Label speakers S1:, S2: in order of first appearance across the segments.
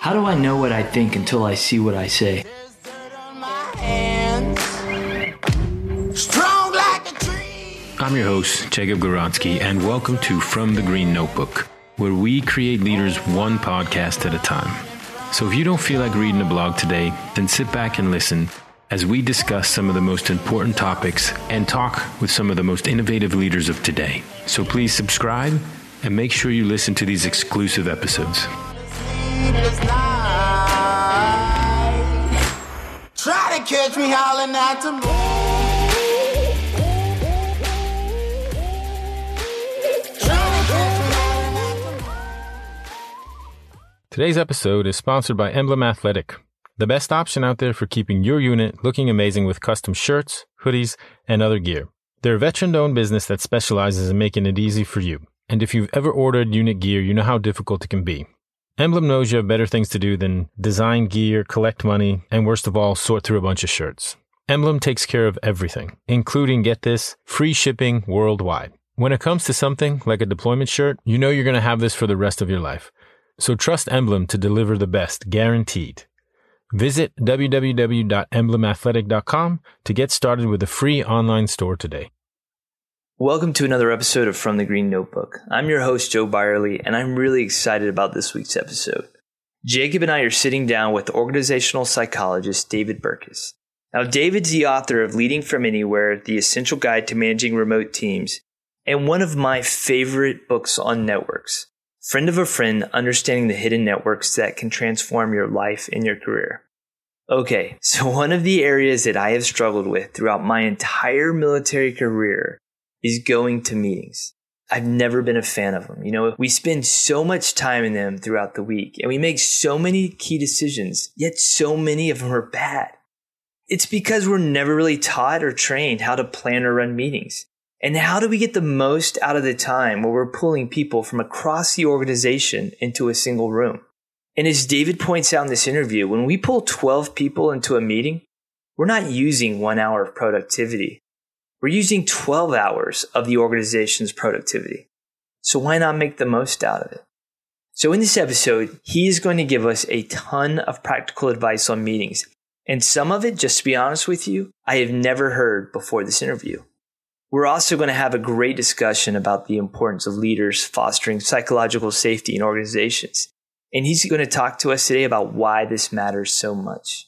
S1: How do I know what I think until I see what I say? I'm your host, Jacob Goronsky, and welcome to From the Green Notebook, where we create leaders one podcast at a time. So if you don't feel like reading a blog today, then sit back and listen as we discuss some of the most important topics and talk with some of the most innovative leaders of today. So please subscribe and make sure you listen to these exclusive episodes. Try to catch me howling at the moon. Today's episode is sponsored by Emblem Athletic, the best option out there for keeping your unit looking amazing with custom shirts, hoodies, and other gear. They're a veteran owned business that specializes in making it easy for you. And if you've ever ordered unit gear, you know how difficult it can be. Emblem knows you have better things to do than design gear, collect money, and worst of all, sort through a bunch of shirts. Emblem takes care of everything, including, get this, free shipping worldwide. When it comes to something like a deployment shirt, you know you're going to have this for the rest of your life. So trust Emblem to deliver the best, guaranteed. Visit www.emblemathletic.com to get started with a free online store today.
S2: Welcome to another episode of From the Green Notebook. I'm your host, Joe Byerly, and I'm really excited about this week's episode. Jacob and I are sitting down with organizational psychologist David Burkus. Now, David's the author of Leading from Anywhere, The Essential Guide to Managing Remote Teams, and one of my favorite books on networks. Friend of a Friend Understanding the Hidden Networks That Can Transform Your Life and Your Career. Okay, so one of the areas that I have struggled with throughout my entire military career is going to meetings. I've never been a fan of them. You know, we spend so much time in them throughout the week and we make so many key decisions, yet so many of them are bad. It's because we're never really taught or trained how to plan or run meetings. And how do we get the most out of the time where we're pulling people from across the organization into a single room? And as David points out in this interview, when we pull 12 people into a meeting, we're not using one hour of productivity. We're using 12 hours of the organization's productivity. So why not make the most out of it? So in this episode, he is going to give us a ton of practical advice on meetings. And some of it, just to be honest with you, I have never heard before this interview. We're also going to have a great discussion about the importance of leaders fostering psychological safety in organizations. And he's going to talk to us today about why this matters so much.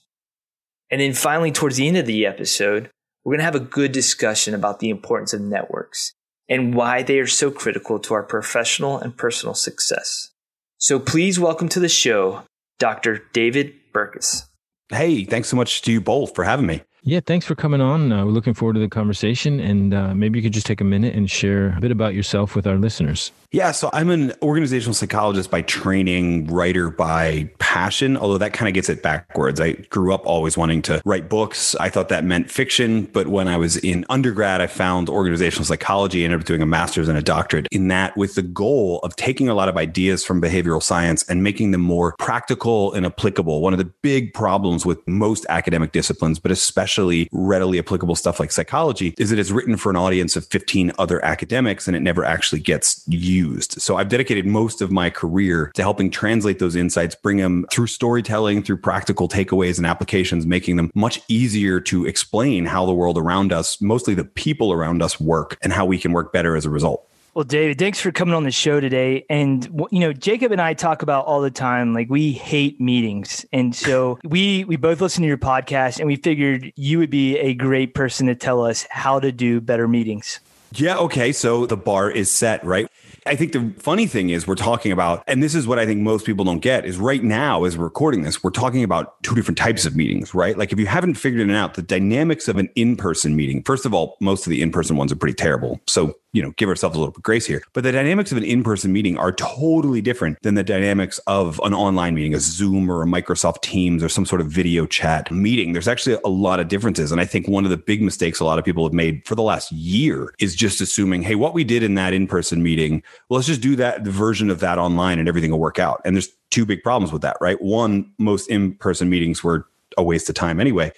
S2: And then finally, towards the end of the episode, we're going to have a good discussion about the importance of networks and why they are so critical to our professional and personal success. So please welcome to the show, Dr. David Burkus.
S3: Hey, thanks so much to you both for having me.
S1: Yeah, thanks for coming on. Uh, we're looking forward to the conversation. And uh, maybe you could just take a minute and share a bit about yourself with our listeners.
S3: Yeah, so I'm an organizational psychologist by training, writer by passion, although that kind of gets it backwards. I grew up always wanting to write books. I thought that meant fiction, but when I was in undergrad, I found organizational psychology, ended up doing a master's and a doctorate in that with the goal of taking a lot of ideas from behavioral science and making them more practical and applicable. One of the big problems with most academic disciplines, but especially readily applicable stuff like psychology, is that it's written for an audience of 15 other academics and it never actually gets used. So I've dedicated most of my career to helping translate those insights, bring them through storytelling, through practical takeaways and applications, making them much easier to explain how the world around us, mostly the people around us work and how we can work better as a result.
S2: Well, David, thanks for coming on the show today. And you know, Jacob and I talk about all the time, like we hate meetings, and so we we both listen to your podcast, and we figured you would be a great person to tell us how to do better meetings.
S3: Yeah. Okay. So the bar is set, right? I think the funny thing is we're talking about, and this is what I think most people don't get is right now as we're recording this, we're talking about two different types of meetings, right? Like if you haven't figured it out, the dynamics of an in-person meeting, first of all, most of the in-person ones are pretty terrible. So you know, give ourselves a little bit grace here. But the dynamics of an in-person meeting are totally different than the dynamics of an online meeting, a Zoom or a Microsoft Teams or some sort of video chat meeting. There's actually a lot of differences. And I think one of the big mistakes a lot of people have made for the last year is just assuming, hey, what we did in that in-person meeting, well, let's just do that version of that online and everything will work out. And there's two big problems with that, right? One, most in-person meetings were a waste of time anyway.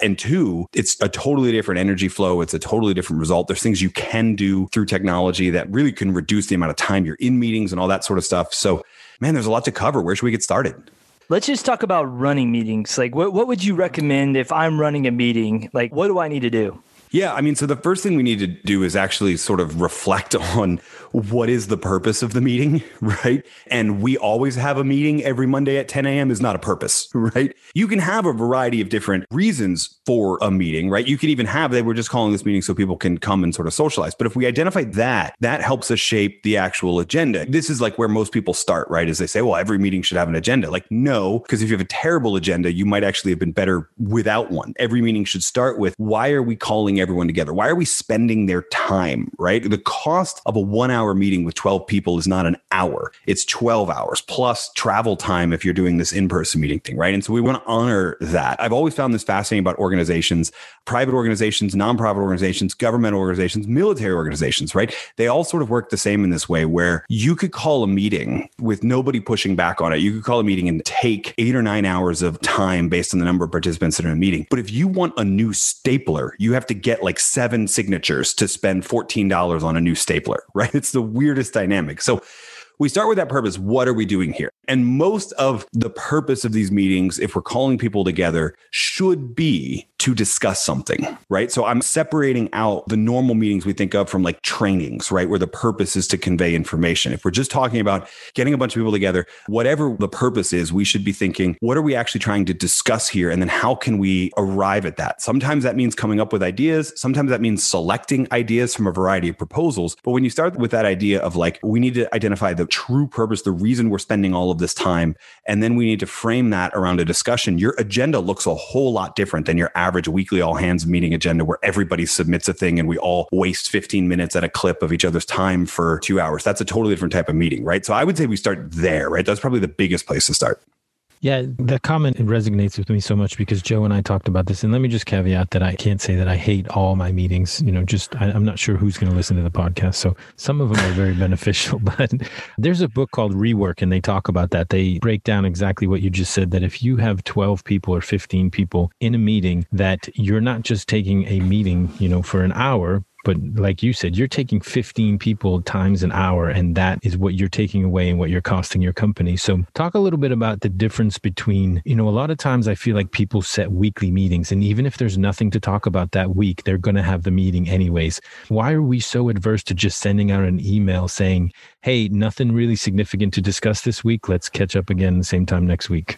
S3: And two, it's a totally different energy flow. It's a totally different result. There's things you can do through technology that really can reduce the amount of time you're in meetings and all that sort of stuff. So, man, there's a lot to cover. Where should we get started?
S2: Let's just talk about running meetings. Like, what, what would you recommend if I'm running a meeting? Like, what do I need to do?
S3: Yeah, I mean, so the first thing we need to do is actually sort of reflect on what is the purpose of the meeting, right? And we always have a meeting every Monday at 10 a.m. is not a purpose, right? You can have a variety of different reasons for a meeting, right? You can even have, they were just calling this meeting so people can come and sort of socialize. But if we identify that, that helps us shape the actual agenda. This is like where most people start, right? Is they say, well, every meeting should have an agenda. Like, no, because if you have a terrible agenda, you might actually have been better without one. Every meeting should start with, why are we calling everyone together? Why are we spending their time, right? The cost of a one hour meeting with 12 people is not an hour, it's 12 hours plus travel time if you're doing this in person meeting thing, right? And so we want to honor that. I've always found this fascinating about organizations, private organizations, nonprofit organizations, government organizations, military organizations, right? They all sort of work the same in this way where you could call a meeting with nobody pushing back on it. You could call a meeting and take eight or nine hours of time based on the number of participants in a meeting. But if you want a new stapler, you have to get like seven signatures to spend $14 on a new stapler, right? It's the weirdest dynamic. So we start with that purpose. What are we doing here? And most of the purpose of these meetings, if we're calling people together, should be to discuss something, right? So I'm separating out the normal meetings we think of from like trainings, right? Where the purpose is to convey information. If we're just talking about getting a bunch of people together, whatever the purpose is, we should be thinking, what are we actually trying to discuss here? And then how can we arrive at that? Sometimes that means coming up with ideas. Sometimes that means selecting ideas from a variety of proposals. But when you start with that idea of like, we need to identify the true purpose, the reason we're spending all of this time, and then we need to frame that around a discussion, your agenda looks a whole lot different than your average average weekly all hands meeting agenda where everybody submits a thing and we all waste 15 minutes at a clip of each other's time for two hours. That's a totally different type of meeting, right? So I would say we start there, right? That's probably the biggest place to start.
S1: Yeah, the comment resonates with me so much because Joe and I talked about this. And let me just caveat that I can't say that I hate all my meetings. You know, just I, am not sure who's going to listen to the podcast. So some of them are very beneficial. But there's a book called Rework, and they talk about that. They break down exactly what you just said that if you have 12 people or 15 people in a meeting, that you're not just taking a meeting, you know, for an hour, but like you said, you're taking 15 people times an hour, and that is what you're taking away and what you're costing your company. So, talk a little bit about the difference between, you know, a lot of times I feel like people set weekly meetings, and even if there's nothing to talk about that week, they're going to have the meeting anyways. Why are we so adverse to just sending out an email saying, hey, nothing really significant to discuss this week? Let's catch up again the same time next week?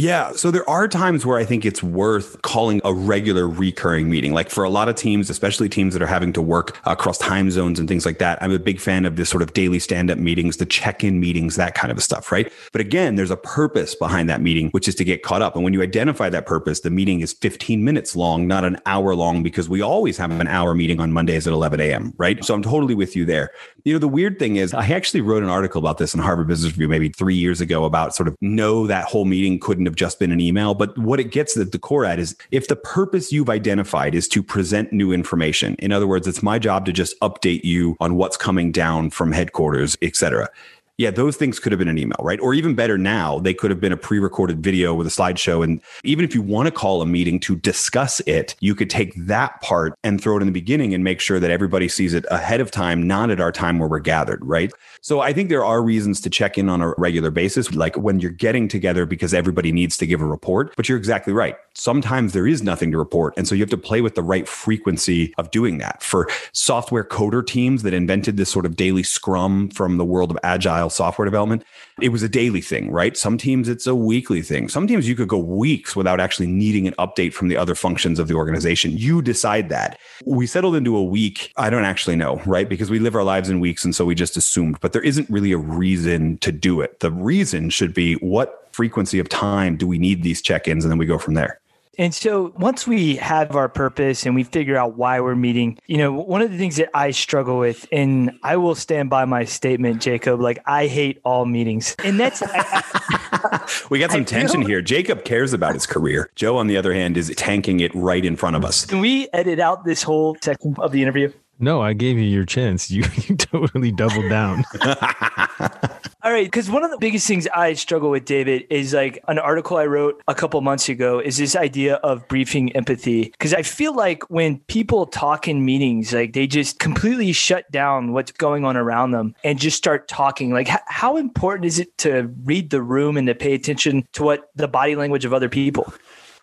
S3: Yeah. So there are times where I think it's worth calling a regular recurring meeting. Like for a lot of teams, especially teams that are having to work across time zones and things like that, I'm a big fan of this sort of daily stand up meetings, the check in meetings, that kind of stuff, right? But again, there's a purpose behind that meeting, which is to get caught up. And when you identify that purpose, the meeting is 15 minutes long, not an hour long, because we always have an hour meeting on Mondays at 11 a.m., right? So I'm totally with you there. You know, the weird thing is, I actually wrote an article about this in Harvard Business Review maybe three years ago about sort of no, that whole meeting couldn't have just been an email. But what it gets at the core at is if the purpose you've identified is to present new information, in other words, it's my job to just update you on what's coming down from headquarters, et cetera yeah, those things could have been an email, right? Or even better now, they could have been a pre recorded video with a slideshow. And even if you want to call a meeting to discuss it, you could take that part and throw it in the beginning and make sure that everybody sees it ahead of time, not at our time where we're gathered, right? So I think there are reasons to check in on a regular basis, like when you're getting together because everybody needs to give a report. But you're exactly right. Sometimes there is nothing to report. And so you have to play with the right frequency of doing that. For software coder teams that invented this sort of daily scrum from the world of agile software development, it was a daily thing, right? Some teams it's a weekly thing. Sometimes you could go weeks without actually needing an update from the other functions of the organization. You decide that. We settled into a week. I don't actually know, right? Because we live our lives in weeks. And so we just assumed, but there isn't really a reason to do it. The reason should be what frequency of time do we need these check ins? And then we go from there.
S2: And so once we have our purpose and we figure out why we're meeting, you know, one of the things that I struggle with, and I will stand by my statement, Jacob, like I hate all meetings. And that's
S3: we got some I tension here. Jacob cares about his career. Joe, on the other hand, is tanking it right in front of us.
S2: Can we edit out this whole section of the interview?
S1: No, I gave you your chance. You, you totally doubled down.
S2: All right, because one of the biggest things I struggle with, David, is like an article I wrote a couple months ago is this idea of briefing empathy. Because I feel like when people talk in meetings, like they just completely shut down what's going on around them and just start talking. Like, h- how important is it to read the room and to pay attention to what the body language of other people?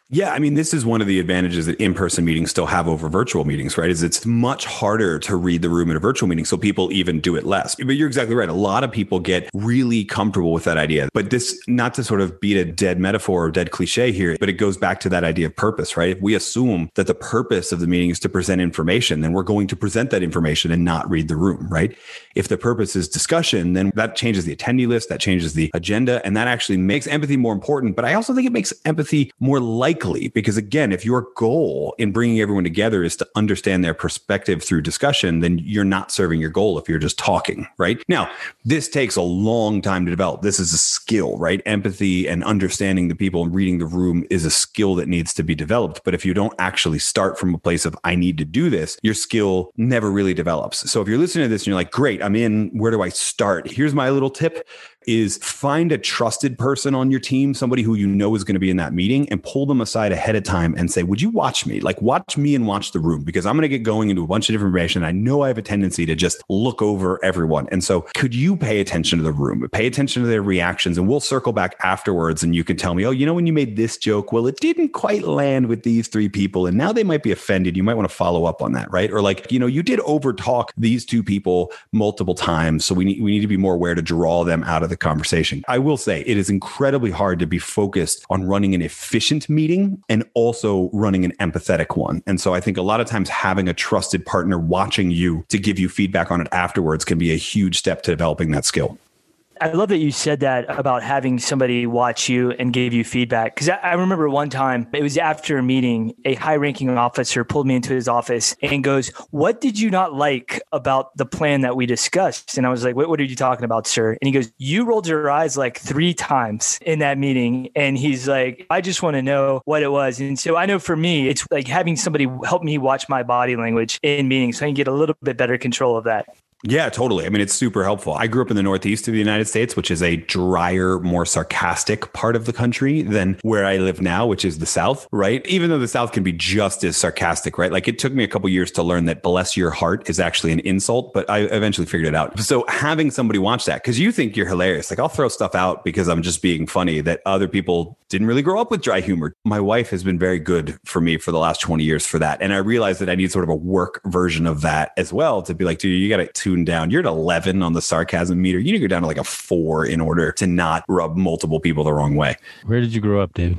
S3: Yeah, I mean, this is one of the advantages that in-person meetings still have over virtual meetings, right? Is it's much harder to read the room in a virtual meeting, so people even do it less. But you're exactly right. A lot of people get really comfortable with that idea. But this, not to sort of beat a dead metaphor or dead cliche here, but it goes back to that idea of purpose, right? If we assume that the purpose of the meeting is to present information, then we're going to present that information and not read the room, right? If the purpose is discussion, then that changes the attendee list, that changes the agenda, and that actually makes empathy more important. But I also think it makes empathy more likely likely because again if your goal in bringing everyone together is to understand their perspective through discussion then you're not serving your goal if you're just talking right? Now this takes a long time to develop. This is a skill right? Empathy and understanding the people and reading the room is a skill that needs to be developed. But if you don't actually start from a place of i need to do this your skill never really develops. So if you're listening to this and you're like great i'm in. Where do i start? Here's my little tip is find a trusted person on your team, somebody who you know is going to be in that meeting, and pull them aside ahead of time and say, Would you watch me? Like, watch me and watch the room because I'm going to get going into a bunch of different information. I know I have a tendency to just look over everyone. And so, could you pay attention to the room, pay attention to their reactions? And we'll circle back afterwards and you can tell me, Oh, you know, when you made this joke, well, it didn't quite land with these three people. And now they might be offended. You might want to follow up on that, right? Or like, you know, you did over talk these two people multiple times. So, we need, we need to be more aware to draw them out of the the conversation. I will say it is incredibly hard to be focused on running an efficient meeting and also running an empathetic one. And so I think a lot of times having a trusted partner watching you to give you feedback on it afterwards can be a huge step to developing that skill.
S2: I love that you said that about having somebody watch you and give you feedback. Because I remember one time, it was after a meeting, a high ranking officer pulled me into his office and goes, What did you not like about the plan that we discussed? And I was like, What, what are you talking about, sir? And he goes, You rolled your eyes like three times in that meeting. And he's like, I just want to know what it was. And so I know for me, it's like having somebody help me watch my body language in meetings so I can get a little bit better control of that.
S3: Yeah, totally. I mean, it's super helpful. I grew up in the Northeast of the United States, which is a drier, more sarcastic part of the country than where I live now, which is the South, right? Even though the South can be just as sarcastic, right? Like it took me a couple years to learn that bless your heart is actually an insult, but I eventually figured it out. So having somebody watch that, because you think you're hilarious, like I'll throw stuff out because I'm just being funny that other people didn't really grow up with dry humor. My wife has been very good for me for the last 20 years for that. And I realized that I need sort of a work version of that as well to be like, dude, you got to tune down. You're at 11 on the sarcasm meter. You need to go down to like a four in order to not rub multiple people the wrong way.
S1: Where did you grow up, David?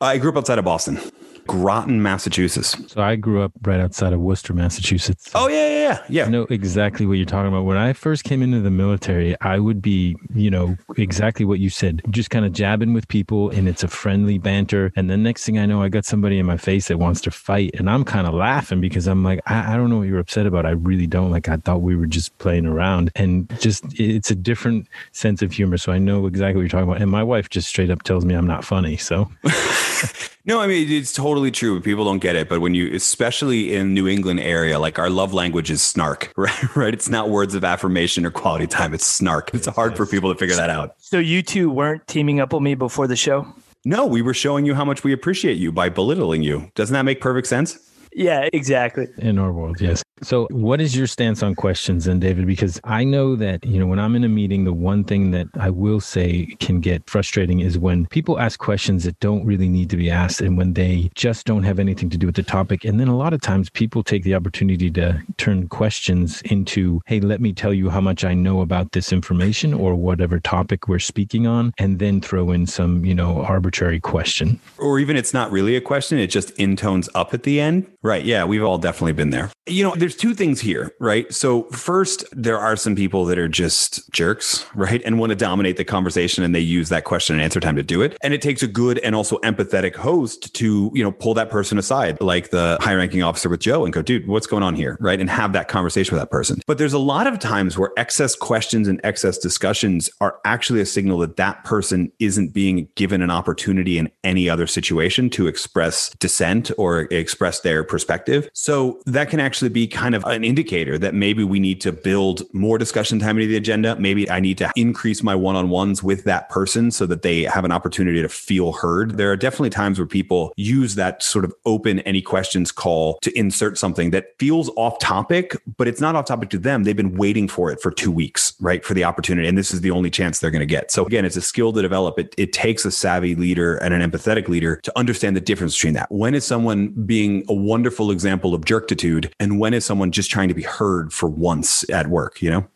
S3: I grew up outside of Boston. Groton, Massachusetts.
S1: So I grew up right outside of Worcester, Massachusetts.
S3: Oh yeah, yeah, yeah. yeah.
S1: I know exactly what you're talking about. When I first came into the military, I would be, you know, exactly what you said, just kind of jabbing with people, and it's a friendly banter. And then next thing I know, I got somebody in my face that wants to fight, and I'm kind of laughing because I'm like, I, I don't know what you're upset about. I really don't. Like I thought we were just playing around, and just it's a different sense of humor. So I know exactly what you're talking about. And my wife just straight up tells me I'm not funny. So.
S3: No, I mean it's totally true. People don't get it, but when you, especially in New England area, like our love language is snark, right? Right? It's not words of affirmation or quality time. It's snark. It's hard for people to figure that out.
S2: So you two weren't teaming up with me before the show.
S3: No, we were showing you how much we appreciate you by belittling you. Doesn't that make perfect sense?
S2: Yeah, exactly.
S1: In our world, yes. So, what is your stance on questions then, David? Because I know that, you know, when I'm in a meeting, the one thing that I will say can get frustrating is when people ask questions that don't really need to be asked and when they just don't have anything to do with the topic. And then a lot of times people take the opportunity to turn questions into, hey, let me tell you how much I know about this information or whatever topic we're speaking on, and then throw in some, you know, arbitrary question.
S3: Or even it's not really a question, it just intones up at the end. Right. Yeah, we've all definitely been there. You know, there's two things here, right? So, first, there are some people that are just jerks, right? And want to dominate the conversation and they use that question and answer time to do it. And it takes a good and also empathetic host to, you know, pull that person aside, like the high ranking officer with Joe and go, dude, what's going on here? Right. And have that conversation with that person. But there's a lot of times where excess questions and excess discussions are actually a signal that that person isn't being given an opportunity in any other situation to express dissent or express their perspective. So that can actually be kind of an indicator that maybe we need to build more discussion time into the agenda. Maybe I need to increase my one on ones with that person so that they have an opportunity to feel heard. There are definitely times where people use that sort of open any questions call to insert something that feels off topic, but it's not off topic to them. They've been waiting for it for two weeks, right? For the opportunity. And this is the only chance they're going to get. So again, it's a skill to develop. It, it takes a savvy leader and an empathetic leader to understand the difference between that. When is someone being a wonderful example of jerktitude and when is someone just trying to be heard for once at work, you know?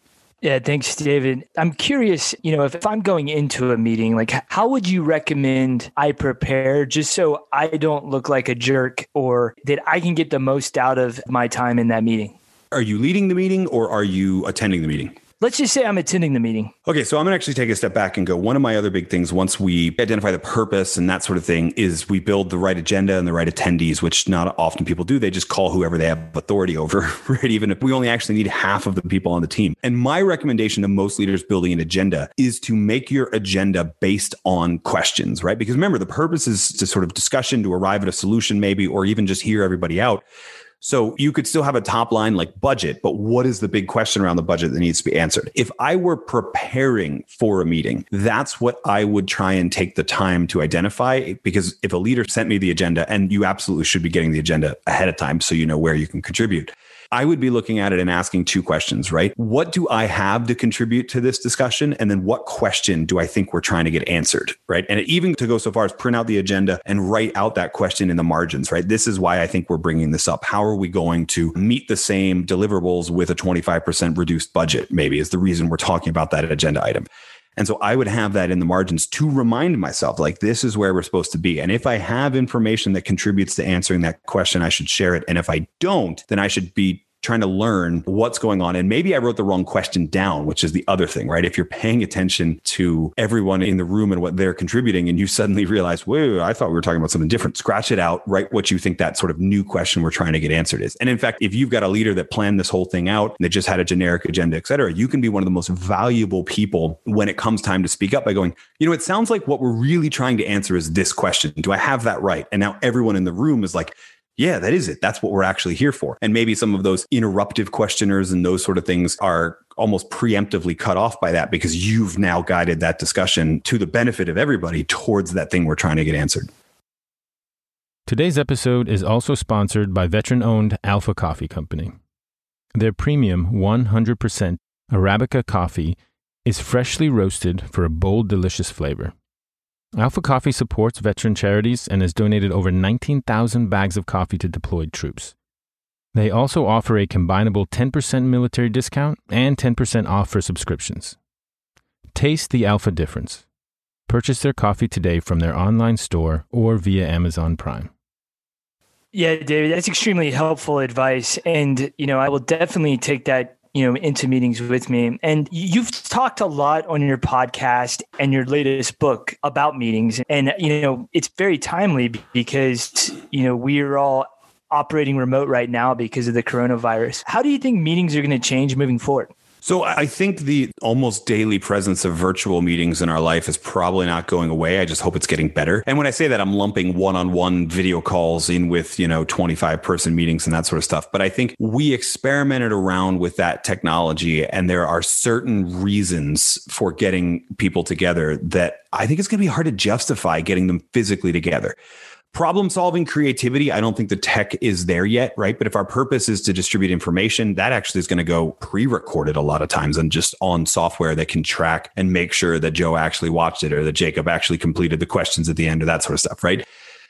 S2: Yeah, thanks, David. I'm curious, you know, if, if I'm going into a meeting, like how would you recommend I prepare just so I don't look like a jerk or that I can get the most out of my time in that meeting?
S3: Are you leading the meeting or are you attending the meeting?
S2: Let's just say I'm attending the meeting.
S3: Okay, so I'm going to actually take a step back and go. One of my other big things, once we identify the purpose and that sort of thing, is we build the right agenda and the right attendees, which not often people do. They just call whoever they have authority over, right? Even if we only actually need half of the people on the team. And my recommendation to most leaders building an agenda is to make your agenda based on questions, right? Because remember, the purpose is to sort of discussion to arrive at a solution, maybe, or even just hear everybody out. So you could still have a top line like budget, but what is the big question around the budget that needs to be answered? If I were preparing for a meeting, that's what I would try and take the time to identify. Because if a leader sent me the agenda, and you absolutely should be getting the agenda ahead of time so you know where you can contribute. I would be looking at it and asking two questions, right? What do I have to contribute to this discussion? And then what question do I think we're trying to get answered, right? And even to go so far as print out the agenda and write out that question in the margins, right? This is why I think we're bringing this up. How are we going to meet the same deliverables with a 25% reduced budget? Maybe is the reason we're talking about that agenda item. And so I would have that in the margins to remind myself, like, this is where we're supposed to be. And if I have information that contributes to answering that question, I should share it. And if I don't, then I should be trying to learn what's going on. And maybe I wrote the wrong question down, which is the other thing, right? If you're paying attention to everyone in the room and what they're contributing, and you suddenly realize, whoa, I thought we were talking about something different, scratch it out, write what you think that sort of new question we're trying to get answered is. And in fact, if you've got a leader that planned this whole thing out, and that just had a generic agenda, et cetera, you can be one of the most valuable people when it comes time to speak up by going, you know, it sounds like what we're really trying to answer is this question. Do I have that right? And now everyone in the room is like, yeah, that is it. That's what we're actually here for. And maybe some of those interruptive questioners and those sort of things are almost preemptively cut off by that because you've now guided that discussion to the benefit of everybody towards that thing we're trying to get answered.
S1: Today's episode is also sponsored by veteran owned Alpha Coffee Company. Their premium 100% Arabica coffee is freshly roasted for a bold, delicious flavor. Alpha Coffee supports veteran charities and has donated over 19,000 bags of coffee to deployed troops. They also offer a combinable 10% military discount and 10% off for subscriptions. Taste the Alpha difference. Purchase their coffee today from their online store or via Amazon Prime.
S2: Yeah, David, that's extremely helpful advice. And, you know, I will definitely take that you know into meetings with me. And you've talked a lot on your podcast and your latest book about meetings. And you know it's very timely because you know we're all operating remote right now because of the coronavirus. How do you think meetings are going to change moving forward
S3: so I think the almost daily presence of virtual meetings in our life is probably not going away. I just hope it's getting better. And when I say that, I'm lumping one-on-one video calls in with, you know, 25 person meetings and that sort of stuff. But I think we experimented around with that technology and there are certain reasons for getting people together that I think it's going to be hard to justify getting them physically together problem solving creativity i don't think the tech is there yet right? But if our purpose is to distribute information that actually is going to go pre-recorded a lot of times and just on software that can track and make sure that joe actually watched it or that jacob actually completed the questions at the end or that sort of stuff right?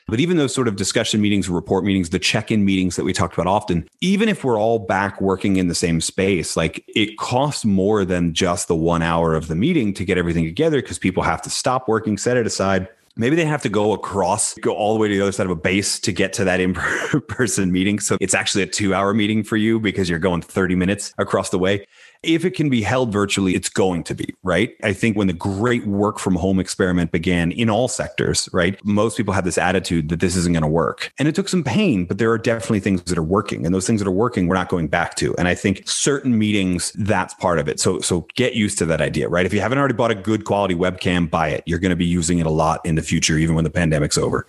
S3: But even those sort of discussion meetings, report meetings, the check in meetings that we talked about often, even if we're all back working in the same space, like it costs more than just the one hour of the meeting to get everything together because people have to stop working, set it aside, Maybe they have to go across, go all the way to the other side of a base to get to that in person meeting. So it's actually a two hour meeting for you because you're going 30 minutes across the way. If it can be held virtually, it's going to be, right? I think when the great work from home experiment began in all sectors, right? Most people had this attitude that this isn't going to work. And it took some pain, but there are definitely things that are working. And those things that are working, we're not going back to. And I think certain meetings, that's part of it. So, so get used to that idea, right? If you haven't already bought a good quality webcam, buy it. You're going to be using it a lot in the future, even when the pandemic's over.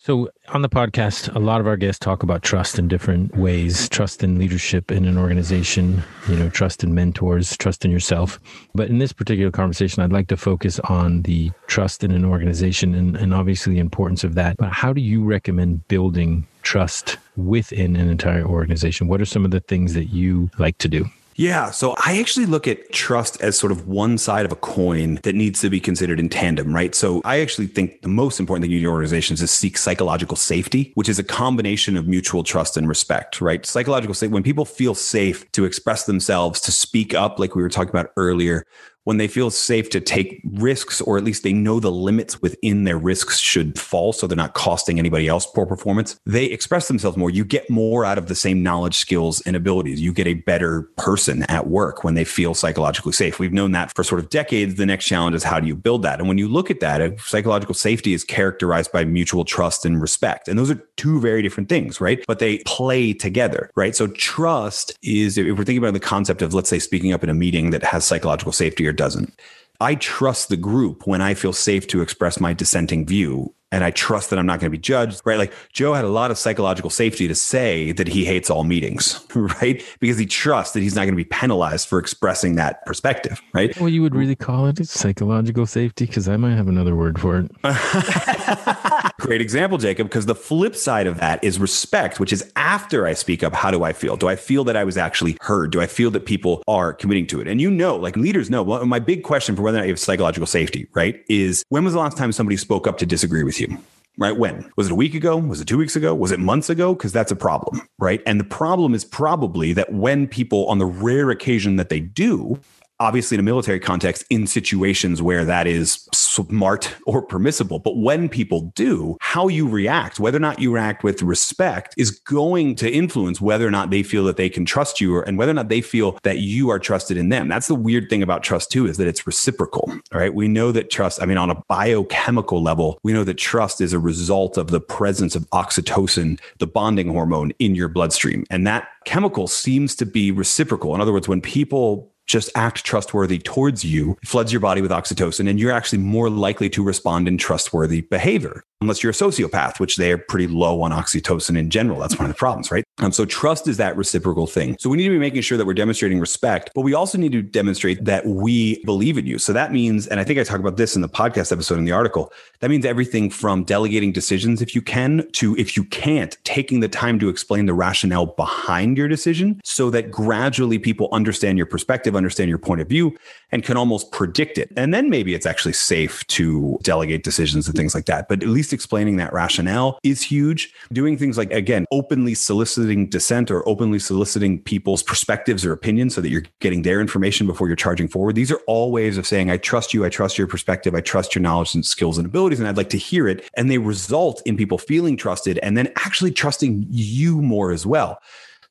S1: So, on the podcast, a lot of our guests talk about trust in different ways trust in leadership in an organization, you know, trust in mentors, trust in yourself. But in this particular conversation, I'd like to focus on the trust in an organization and, and obviously the importance of that. But how do you recommend building trust within an entire organization? What are some of the things that you like to do?
S3: Yeah. So I actually look at trust as sort of one side of a coin that needs to be considered in tandem, right? So I actually think the most important thing in your organization is to seek psychological safety, which is a combination of mutual trust and respect, right? Psychological safety, when people feel safe to express themselves, to speak up, like we were talking about earlier, when they feel safe to take risks, or at least they know the limits within their risks should fall so they're not costing anybody else poor performance, they express themselves more. You get more out of the same knowledge, skills, and abilities. You get a better person at work when they feel psychologically safe. We've known that for sort of decades. The next challenge is how do you build that? And when you look at that, psychological safety is characterized by mutual trust and respect. And those are two very different things, right? But they play together, right? So trust is, if we're thinking about the concept of, let's say, speaking up in a meeting that has psychological safety or doesn't. I trust the group when I feel safe to express my dissenting view and I trust that I'm not going to be judged, right? Like Joe had a lot of psychological safety to say that he hates all meetings, right? Because he trusts that he's not going to be penalized for expressing that perspective, right?
S1: Well, you would really call it psychological safety because I might have another word for
S3: it. Great example, Jacob, because the flip side of that is respect, which is after I speak up, how do I feel? Do I feel that I was actually heard? Do I feel that people are committing to it? And you know, like leaders know, well, my big question for whether or not you have psychological safety, right, is when was the last time somebody spoke up to disagree with you? right? When? Was it a week ago? Was it two weeks ago? Was it months ago? Because that's a problem, right? And the problem is probably that when people, on the rare occasion that they do, obviously in a military context in situations where that is smart or permissible. But when people do how you react whether or not you react with respect is going to influence whether or not they feel that they can trust you or, and whether or not they feel that you are trusted in them. That's the weird thing about trust too is that it's reciprocal all right? We know that trust i mean on a biochemical level we know that trust is a result of the presence of oxytocin the bonding hormone in your bloodstream. And that chemical seems to be reciprocal. In other words when people just act trustworthy towards you, floods your body with oxytocin, and you're actually more likely to respond in trustworthy behavior unless you're a sociopath, which they're pretty low on oxytocin in general. That's one of the problems, right? Um, so trust is that reciprocal thing. So we need to be making sure that we're demonstrating respect, but we also need to demonstrate that we believe in you. So that means, and I think I talk about this in the podcast episode in the article, that means everything from delegating decisions if you can to if you can't, taking the time to explain the rationale behind your decision so that gradually people understand your perspective, understand your point of view, and can almost predict it. And then maybe it's actually safe to delegate decisions and things like that. But at least least explaining that rationale is huge. Doing things like, again, openly soliciting dissent or openly soliciting people's perspectives or opinions so that you're getting their information before you're charging forward. These are all ways of saying, I trust you, I trust your perspective, I trust your knowledge and skills and abilities, and I'd like to hear it. And they result in people feeling trusted and then actually trusting you more as well.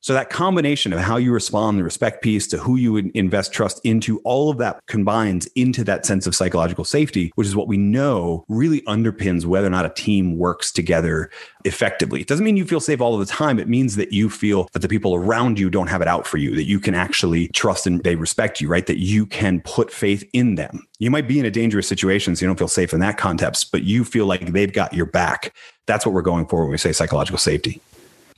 S3: So that combination of how you respond, the respect piece to who you would invest trust into, all of that combines into that sense of psychological safety, which is what we know really underpins whether or not a team works together effectively. It doesn't mean you feel safe all of the time. It means that you feel that the people around you don't have it out for you, that you can actually trust and they respect you, right? That you can put faith in them. You might be in a dangerous situation, so you don't feel safe in that context, but you feel like they've got your back. That's what we're going for when we say psychological safety.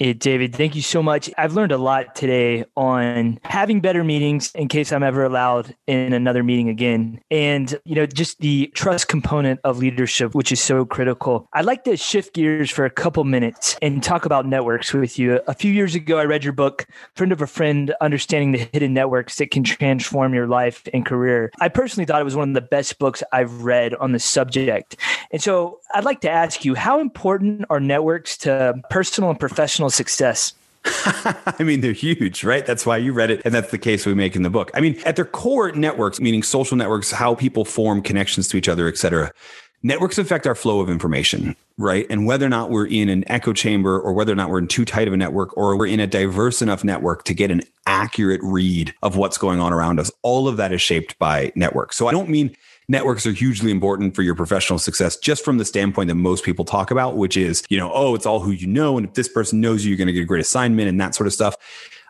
S2: Hey, David, thank you so much. I've learned a lot today on having better meetings in case I'm ever allowed in another meeting again. And, you know, just the trust component of leadership, which is so critical. I'd like to shift gears for a couple minutes and talk about networks with you. A few years ago, I read your book, Friend of a Friend Understanding the Hidden Networks That Can Transform Your Life and Career. I personally thought it was one of the best books I've read on the subject. And so I'd like to ask you how important are networks to personal and professional success?
S3: I mean, they're huge, right? That's why you read it. And that's the case we make in the book. I mean, at their core, networks, meaning social networks, how people form connections to each other, et cetera. Networks affect our flow of information, right? And whether or not we're in an echo chamber or whether or not we're in too tight of a network or we're in a diverse enough network to get an accurate read of what's going on around us, all of that is shaped by networks. So I don't mean networks are hugely important for your professional success just from the standpoint that most people talk about, which is, you know, oh, it's all who you know. And if this person knows you, you're going to get a great assignment and that sort of stuff.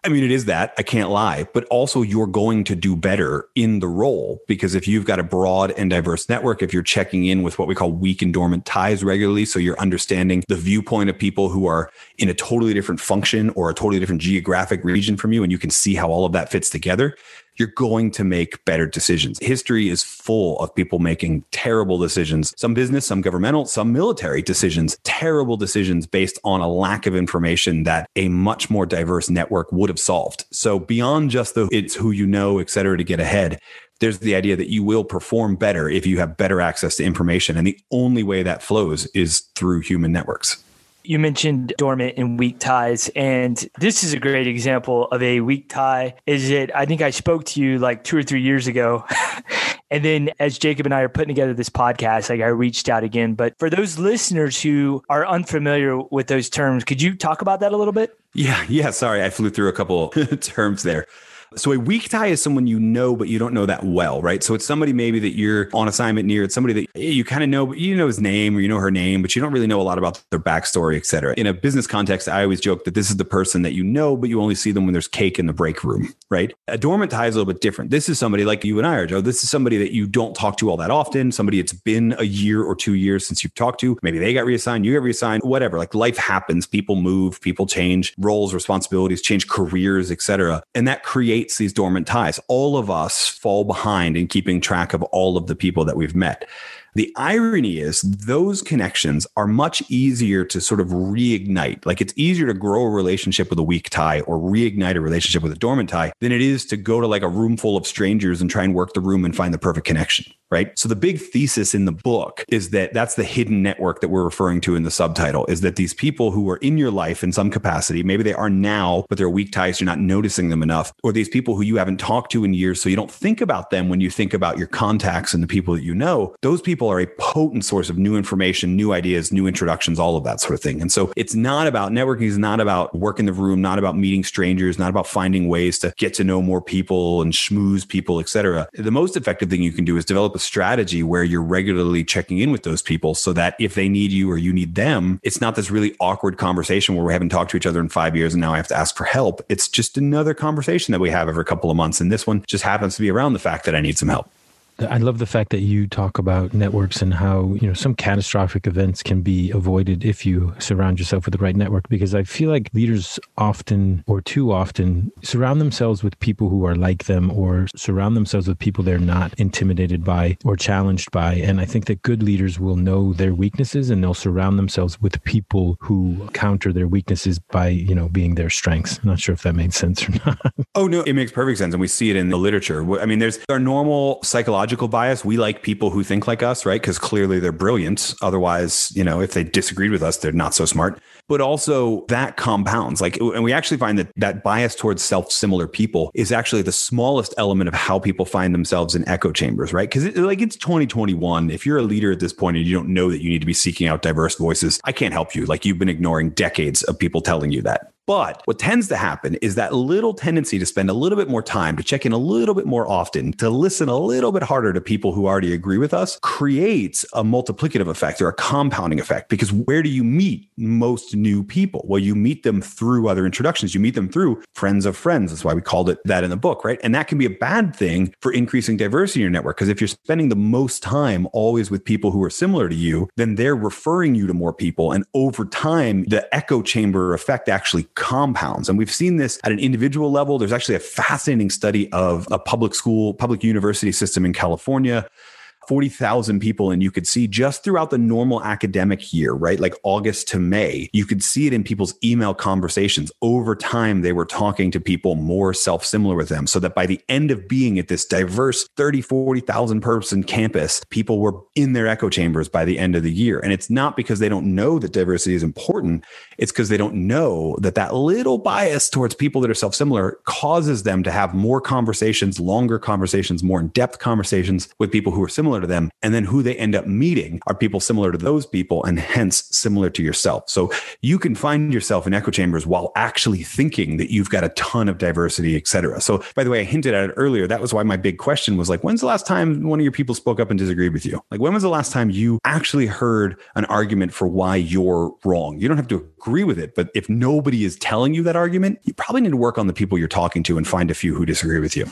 S3: I mean, it is that. I can't lie. But also, you're going to do better in the role because if you've got a broad and diverse network, if you're checking in with what we call weak and dormant ties regularly, so you're understanding the viewpoint of people who are in a totally different function or a totally different geographic region from you, and you can see how all of that fits together, you're going to make better decisions. History is full of people making terrible decisions, some business, some governmental, some military decisions, terrible decisions based on a lack of information that a much more diverse network would have solved. So beyond just the it's who you know, et cetera, to get ahead, there's the idea that you will perform better if you have better access to information. And the only way that flows is through human networks.
S2: You mentioned dormant and weak ties, and this is a great example of a weak tie. Is it? I think I spoke to you like two or three years ago, and then as Jacob and I are putting together this podcast, like I reached out again. But for those listeners who are unfamiliar with those terms, could you talk about that a little bit?
S3: Yeah, yeah. Sorry, I flew through a couple terms there. So a weak tie is someone you know, but you don't know that well, right? So it's somebody maybe that you're on assignment near. It's somebody that you kind of know, but you know his name or you know her name, but you don't really know a lot about their backstory, et cetera. In a business context, I always joke that this is the person that you know, but you only see them when there's cake in the break room, right? A dormant tie is a little bit different. This is somebody like you and I are, Joe. This is somebody that you don't talk to all that often. Somebody it's been a year or two years since you've talked to. Maybe they got reassigned, you got reassigned, whatever. Like life happens, people move, people change roles, responsibilities, change careers, et cetera. And that creates these dormant ties ties. All of us fall behind in keeping track of all of the people that we've met. The irony is those connections are much easier to sort of reignite. Like it's easier to grow a relationship with a weak tie or reignite a relationship with a dormant tie than it is to go to like a room full of strangers and try and work the room and find the perfect connection right? So the big thesis in the book is that that's the hidden network that we're referring to in the subtitle is that these people who are in your life in some capacity, maybe they are now, but they're weak ties, you're not noticing them enough, or these people who you haven't talked to in years, so you don't think about them when you think about your contacts and the people that you know, those people are a potent source of new information, new ideas, new introductions, all of that sort of thing. And so it's not about networking is not about work in the room, not about meeting strangers, not about finding ways to get to know more people and schmooze people, et cetera. The most effective thing you can do is develop a strategy where you're regularly checking in with those people so that if they need you or you need them, it's not this really awkward conversation where we haven't talked to each other in five years and now I have to ask for help. It's just another conversation that we have every couple of months. And this one just happens to be around the fact that I need some help.
S1: I love the fact that you talk about networks and how, you know, some catastrophic events can be avoided if you surround yourself with the right network because I feel like leaders often or too often surround themselves with people who are like them or surround themselves with people they're not intimidated by or challenged by and I think that good leaders will know their weaknesses and they'll surround themselves with people who counter their weaknesses by, you know, being their strengths. I'm not sure if that made sense or not.
S3: Oh no, it makes perfect sense and we see it in the literature. I mean, there's our normal psychological bias. We like people who think like us, right? Because clearly they're brilliant. Otherwise, you know, if they disagreed with us, they're not so smart. But also that compounds. Like, and we actually find that that bias towards self similar people is actually the smallest element of how people find themselves in echo chambers, right? Because it, like it's 2021. If you're a leader at this point and you don't know that you need to be seeking out diverse voices, I can't help you. Like you've been ignoring decades of people telling you that. But what tends to happen is that little tendency to spend a little bit more time, to check in a little bit more often, to listen a little bit harder to people who already agree with us creates a multiplicative effect or a compounding effect. Because where do you meet most new people? Well, you meet them through other introductions. You meet them through friends of friends. That's why we called it that in the book, right? And that can be a bad thing for increasing diversity in your network. Because if you're spending the most time always with people who are similar to you, then they're referring you to more people. And over time, the echo chamber effect actually compounds. And we've seen this at an individual level. There's actually a fascinating study of a public school, public university system in California 40,000 people and you could see just throughout the normal academic year, right? Like August to May, you could see it in people's email conversations. Over time, they were talking to people more self similar with them so that by the end of being at this diverse 30, 40,000 person campus, people were in their echo chambers by the end of the year. And it's not because they don't know that diversity is important. It's because they don't know that that little bias towards people that are self similar causes them to have more conversations, longer conversations, more in depth conversations with people who are similar similar to them. And then who they end up meeting are people similar to those people and hence similar to yourself. So you can find yourself in echo chambers while actually thinking that you've got a ton of diversity, et cetera. So by the way, I hinted at it earlier. That was why my big question was like, when's the last time one of your people spoke up and disagreed with you? Like, when was the last time you actually heard an argument for why you're wrong? You don't have to agree with it, but if nobody is telling you that argument, you probably need to work on the people you're talking to and find a few who disagree with you.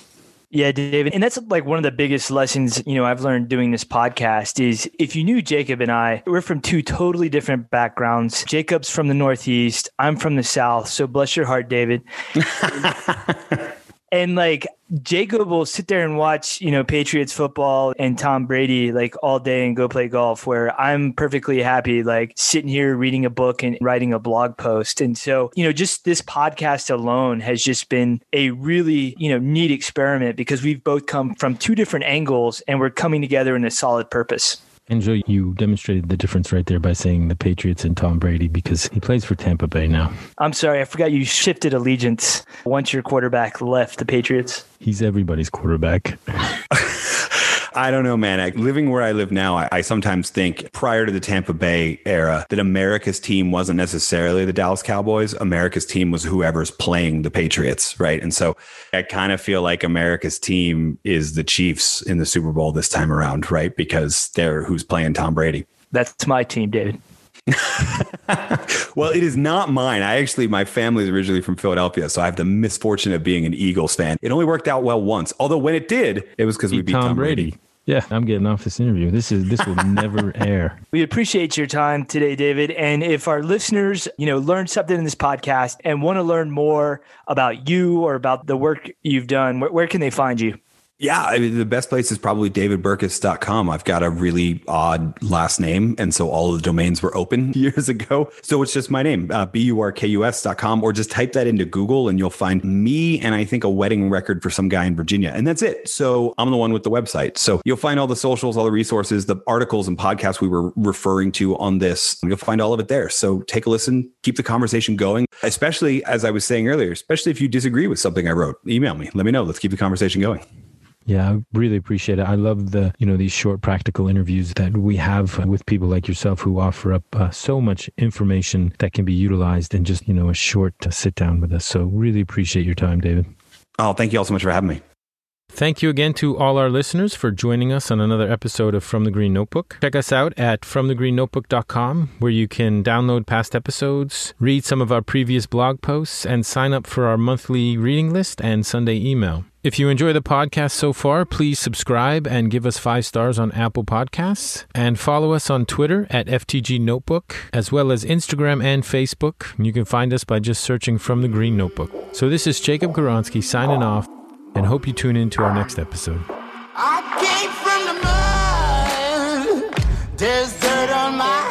S2: Yeah, David. And that's like one of the biggest lessons, you know, I've learned doing this podcast is if you knew Jacob and I, we're from two totally different backgrounds. Jacob's from the Northeast, I'm from the South. So bless your heart, David. and like Jacob will sit there and watch, you know, Patriots football and Tom Brady like all day and go play golf, where I'm perfectly happy, like sitting here reading a book and writing a blog post. And so, you know, just this podcast alone has just been a really, you know, neat experiment because we've both come from two different angles and we're coming together in a solid purpose.
S1: And Joe, you demonstrated the difference right there by saying the Patriots and Tom Brady because he plays for Tampa Bay now.
S2: I'm sorry, I forgot you shifted allegiance once your quarterback left the Patriots.
S1: He's everybody's quarterback.
S3: I don't know, man. I, living where I live now, I, I, sometimes think prior to the Tampa Bay era that America's team wasn't necessarily the Dallas Cowboys. America's team was whoever's playing the Patriots, right? And so I kind of feel like America's team is the Chiefs in the Super Bowl this time around, right? Because they're who's playing Tom Brady.
S2: That's my team, David.
S3: well, it is not mine. I actually, my family is originally from Philadelphia, so I have the misfortune of being an Eagles fan. It only worked out well once. Although when it did, it was because we beat Tom, Tom Brady. Brady.
S1: Yeah, I'm getting off this interview. This is this will never air.
S2: We appreciate your time today, David. And if our listeners, you know, learned something in this podcast and want to learn more about you or about the work you've done, where, where can they find you?
S3: Yeah, I mean, the best place is probably davidburkus.com. I've got a really odd last name. And so all of the domains were open years ago. So it's just my name, uh, B-U-R-K-U-S.com, or just type that into Google and you'll find me and I think a wedding record for some guy in Virginia. And that's it. So I'm the one with the website. So you'll find all the socials, all the resources, the articles and podcasts we were referring to on this. You'll find all of it there. So take a listen, keep the conversation going, especially as I was saying earlier, especially if you disagree with something I wrote, email me, let me know. Let's keep the conversation going.
S1: Yeah, I really appreciate it. I love the, you know, these short practical interviews that we have with people like yourself who offer up uh, so much information that can be utilized in just, you know, a short uh, sit down with us. So really appreciate your time, David.
S3: Oh, thank you all so much for having me.
S1: Thank you again to all our listeners for joining us on another episode of From the Green Notebook. Check us out at fromthegreennotebook.com where you can download past episodes, read some of our previous blog posts, and sign up for our monthly reading list and Sunday email. If you enjoy the podcast so far, please subscribe and give us five stars on Apple Podcasts. And follow us on Twitter at FTG Notebook, as well as Instagram and Facebook. You can find us by just searching From the Green Notebook. So this is Jacob Goronsky signing off, and hope you tune in to our next episode. I came from the mud. On my